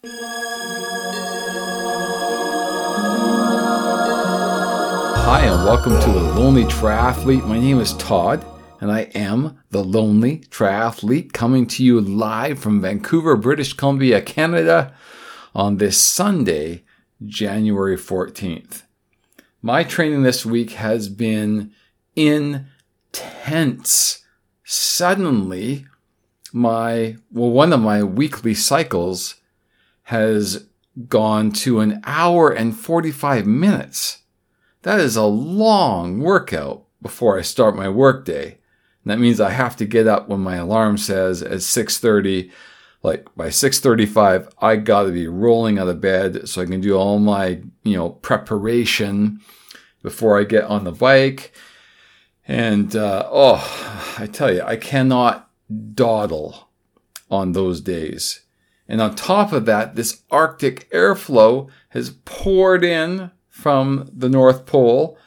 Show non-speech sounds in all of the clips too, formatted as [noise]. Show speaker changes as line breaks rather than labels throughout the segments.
Hi, and welcome to The Lonely Triathlete. My name is Todd, and I am the Lonely Triathlete coming to you live from Vancouver, British Columbia, Canada on this Sunday, January 14th. My training this week has been intense. Suddenly, my, well, one of my weekly cycles has gone to an hour and 45 minutes. That is a long workout before I start my workday. That means I have to get up when my alarm says at 6:30 like by 6:35 I got to be rolling out of bed so I can do all my, you know, preparation before I get on the bike. And uh, oh, I tell you, I cannot dawdle on those days. And on top of that, this Arctic airflow has poured in from the North Pole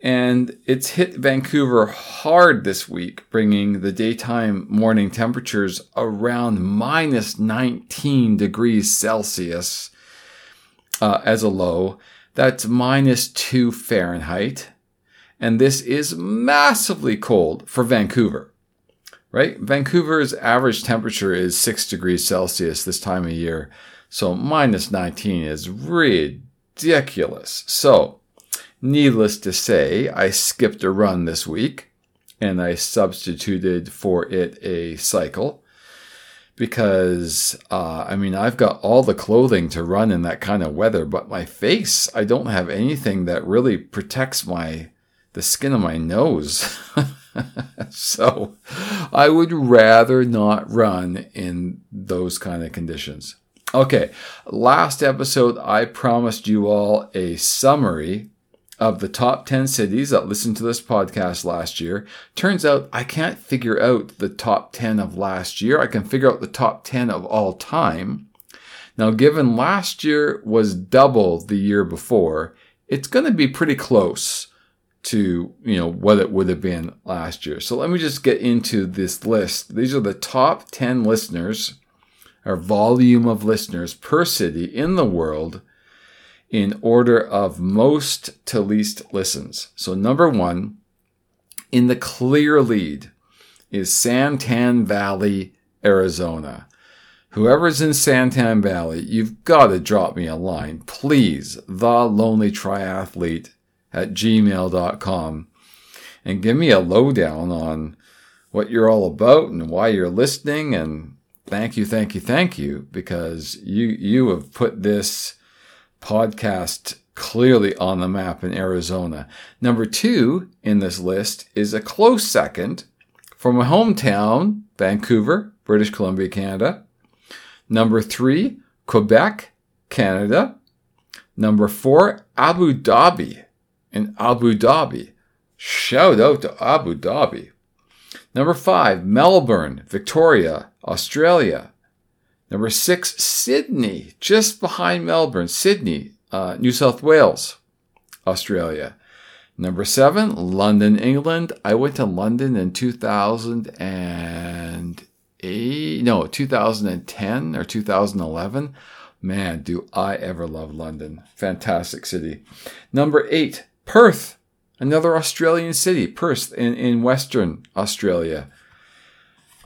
and it's hit Vancouver hard this week, bringing the daytime morning temperatures around minus 19 degrees Celsius uh, as a low. That's minus 2 Fahrenheit. And this is massively cold for Vancouver right? Vancouver's average temperature is 6 degrees Celsius this time of year. So minus 19 is ridiculous. So, needless to say, I skipped a run this week and I substituted for it a cycle because uh, I mean I've got all the clothing to run in that kind of weather, but my face I don't have anything that really protects my the skin of my nose. [laughs] [laughs] so I would rather not run in those kind of conditions. Okay, last episode, I promised you all a summary of the top 10 cities that listened to this podcast last year. Turns out I can't figure out the top 10 of last year. I can figure out the top 10 of all time. Now, given last year was double the year before, it's going to be pretty close to you know what it would have been last year. So let me just get into this list. These are the top 10 listeners or volume of listeners per city in the world in order of most to least listens. So number 1 in the clear lead is Santan Valley, Arizona. Whoever's in Santan Valley, you've got to drop me a line. Please, the lonely triathlete at gmail.com and give me a lowdown on what you're all about and why you're listening. And thank you, thank you, thank you, because you, you have put this podcast clearly on the map in Arizona. Number two in this list is a close second from my hometown, Vancouver, British Columbia, Canada. Number three, Quebec, Canada. Number four, Abu Dhabi, in Abu Dhabi. Shout out to Abu Dhabi. Number five, Melbourne, Victoria, Australia. Number six, Sydney, just behind Melbourne, Sydney, uh, New South Wales, Australia. Number seven, London, England. I went to London in 2008, no, 2010 or 2011. Man, do I ever love London. Fantastic city. Number eight, Perth, another Australian city, Perth in, in Western Australia.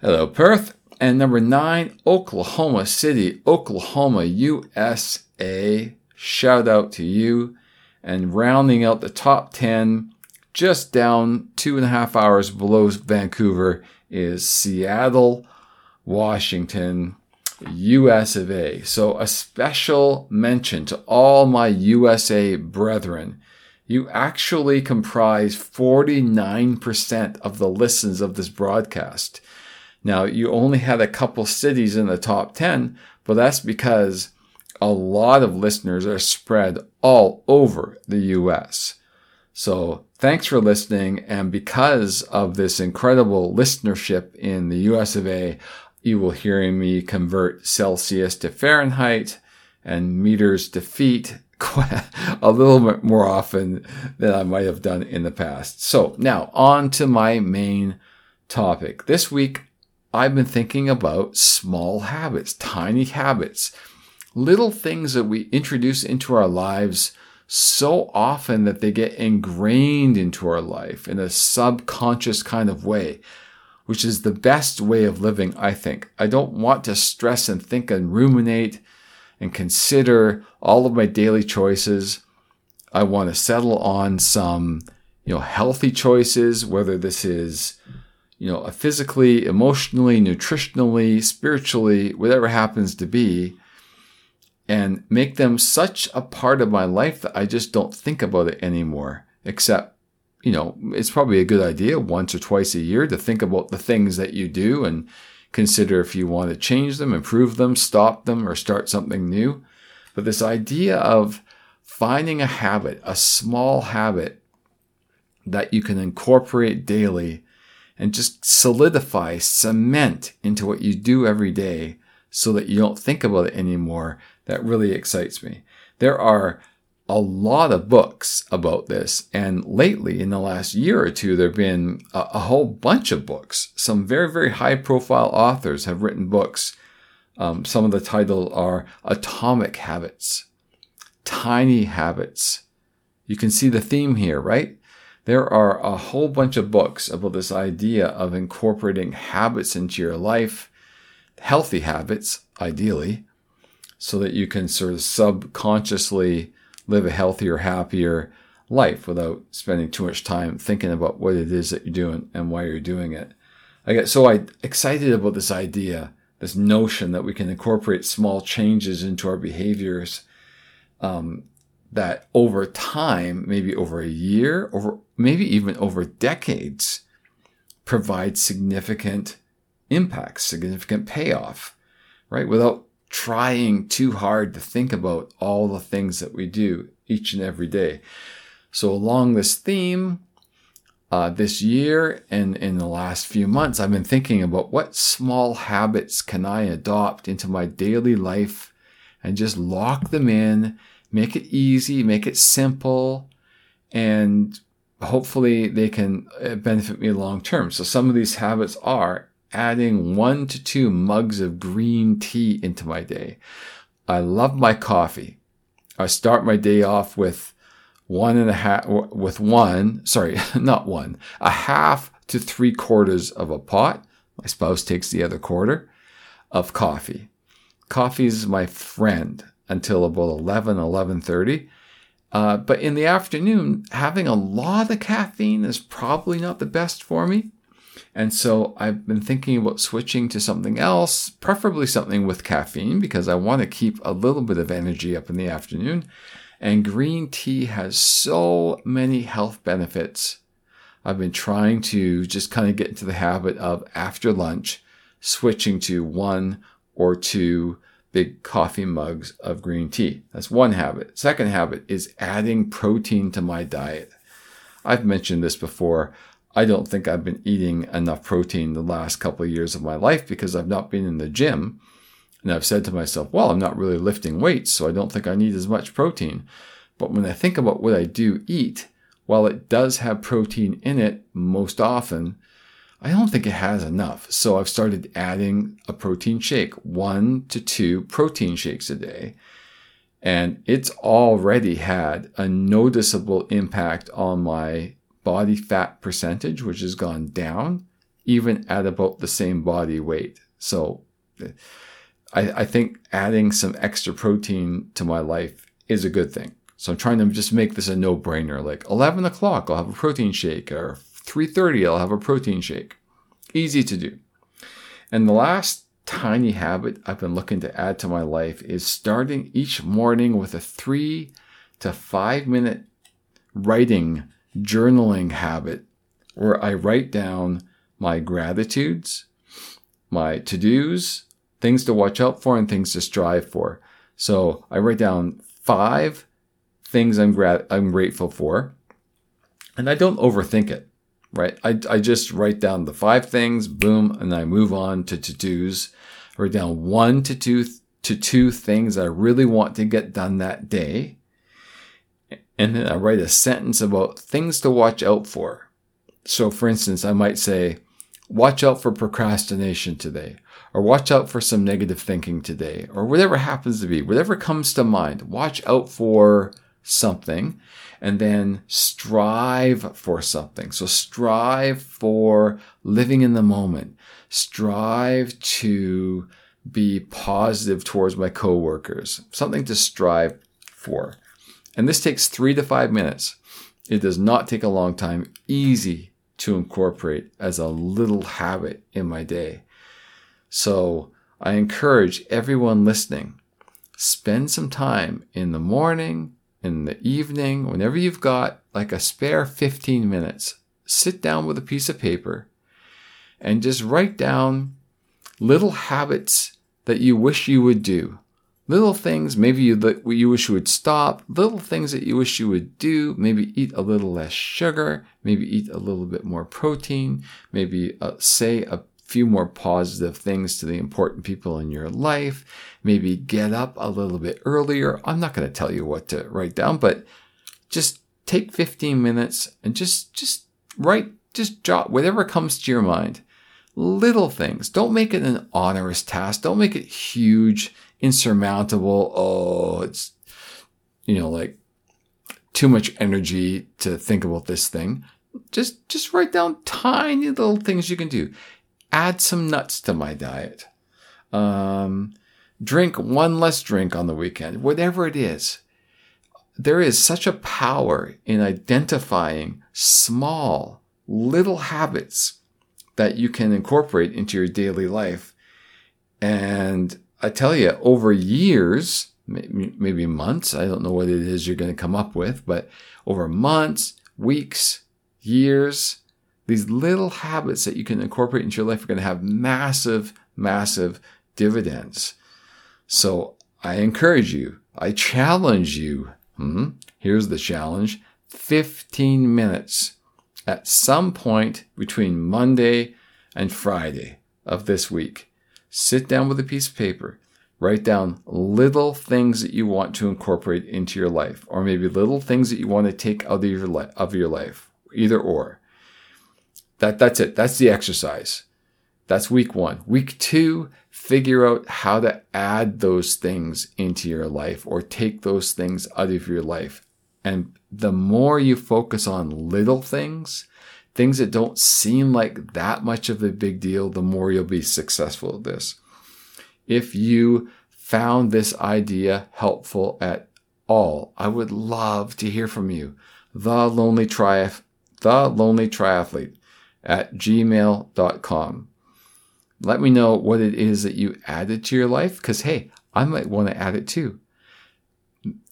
Hello, Perth. And number nine, Oklahoma City, Oklahoma, USA. Shout out to you. And rounding out the top 10, just down two and a half hours below Vancouver, is Seattle, Washington, US of A. So a special mention to all my USA brethren you actually comprise 49% of the listens of this broadcast. Now, you only had a couple cities in the top 10, but that's because a lot of listeners are spread all over the US. So thanks for listening. And because of this incredible listenership in the US of A, you will hear me convert Celsius to Fahrenheit and meters to feet [laughs] a little bit more often than I might have done in the past. So now on to my main topic. This week, I've been thinking about small habits, tiny habits little things that we introduce into our lives so often that they get ingrained into our life in a subconscious kind of way, which is the best way of living, I think. I don't want to stress and think and ruminate and consider all of my daily choices. I want to settle on some, you know, healthy choices, whether this is, you know, physically, emotionally, nutritionally, spiritually, whatever happens to be and make them such a part of my life that I just don't think about it anymore. Except, you know, it's probably a good idea once or twice a year to think about the things that you do and consider if you want to change them, improve them, stop them, or start something new. But this idea of finding a habit, a small habit that you can incorporate daily and just solidify, cement into what you do every day so that you don't think about it anymore that really excites me. There are a lot of books about this. And lately, in the last year or two, there have been a, a whole bunch of books. Some very, very high profile authors have written books. Um, some of the titles are Atomic Habits, Tiny Habits. You can see the theme here, right? There are a whole bunch of books about this idea of incorporating habits into your life, healthy habits, ideally, so that you can sort of subconsciously live a healthier, happier life without spending too much time thinking about what it is that you're doing and why you're doing it. I get so I excited about this idea, this notion that we can incorporate small changes into our behaviors um, that over time, maybe over a year, over maybe even over decades, provide significant impacts, significant payoff, right? Without trying too hard to think about all the things that we do each and every day. So along this theme, uh, this year and in the last few months, I've been thinking about what small habits can I adopt into my daily life and just lock them in, make it easy, make it simple, and hopefully they can uh, benefit me long term. So some of these habits are adding one to two mugs of green tea into my day. I love my coffee. I start my day off with one and a half, with one, sorry, [laughs] not one, a half to three quarters of a pot. My spouse takes the other quarter of coffee. Coffee is my friend until about 11, 11.30. Uh, but in the afternoon, having a lot of caffeine is probably not the best for me. And so I've been thinking about switching to something else, preferably something with caffeine because I want to keep a little bit of energy up in the afternoon. And green tea has so many health benefits. I've been trying to just kind of get into the habit of after lunch switching to one or two big coffee mugs of green tea. That's one habit. Second habit is adding protein to my diet. I've mentioned this before. I don't think I've been eating enough protein the last couple of years of my life because I've not been in the gym. And I've said to myself, well, I'm not really lifting weights, so I don't think I need as much protein. But when I think about what I do eat, while it does have protein in it most often, I don't think it has enough. So I've started adding a protein shake, one to two protein shakes a day. And it's already had a noticeable impact on my body fat percentage, which has gone down, even at about the same body weight. So I, I think adding some extra protein to my life is a good thing. So I'm trying to just make this a no brainer. Like 11 o'clock, I'll have a protein shake, or 3:30, I'll have a protein shake. Easy to do. And the last tiny habit I've been looking to add to my life is starting each morning with a three to five minute writing journaling habit where I write down my gratitudes, my to dos, things to watch out for, and things to strive for. So I write down five things I'm, gra- I'm grateful for, and I don't overthink it, right? I, I just write down the five things, boom, and I move on to to dos. write down one to two to two things I really want to get done that day and then I write a sentence about things to watch out for. So, for instance, I might say, watch out for procrastination today, or watch out for some negative thinking today, or whatever happens to be, whatever comes to mind, watch out for something and then strive for something. So strive for living in the moment. Strive to be positive towards my coworkers. Something to strive for. And this takes three to five minutes. It does not take a long time. Easy to incorporate as a little habit in my day. So I encourage everyone listening, spend some time in the morning, in the evening, whenever you've got like a spare 15 minutes, sit down with a piece of paper and just write down little habits that you wish you would do. Little things maybe you, you wish you would stop, little things that you wish you would do, maybe eat a little less sugar, maybe eat a little bit more protein, maybe uh, say a few more positive things to the important people in your life, maybe get up a little bit earlier. I'm not going to tell you what to write down, but just take 15 minutes and just, just write, just jot whatever comes to your mind. Little things. Don't make it an onerous task. Don't make it huge insurmountable. Oh, it's, you know, like too much energy to think about this thing. Just, just write down tiny little things you can do. Add some nuts to my diet. Um, drink one less drink on the weekend, whatever it is. There is such a power in identifying small little habits that you can incorporate into your daily life. And I tell you, over years, maybe months, I don't know what it is you're going to come up with, but over months, weeks, years, these little habits that you can incorporate into your life are going to have massive, massive dividends. So I encourage you, I challenge you. Hmm, here's the challenge 15 minutes at some point between Monday and Friday of this week sit down with a piece of paper, write down little things that you want to incorporate into your life, or maybe little things that you want to take out of your, li- of your life, either or. That, that's it. That's the exercise. That's week one. Week two, figure out how to add those things into your life or take those things out of your life. And the more you focus on little things, things that don't seem like that much of a big deal, the more you'll be successful at this. If you found this idea helpful at all, I would love to hear from you. The lonely triath, the lonely triathlete at gmail.com. Let me know what it is that you added to your life because, hey, I might want to add it too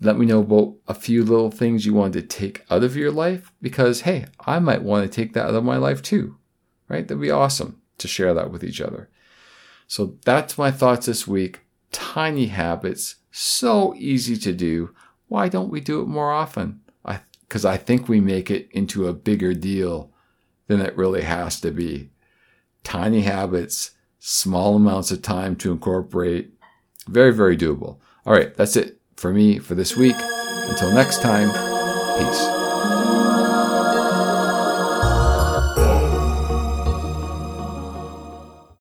let me know about a few little things you want to take out of your life because, hey, I might want to take that out of my life too, right? That'd be awesome to share that with each other. So that's my thoughts this week. Tiny habits, so easy to do. Why don't we do it more often? I, because I think we make it into a bigger deal than it really has to be. Tiny habits, small amounts of time to incorporate. Very, very doable. All right, that's it for me for this week. Until next time, peace.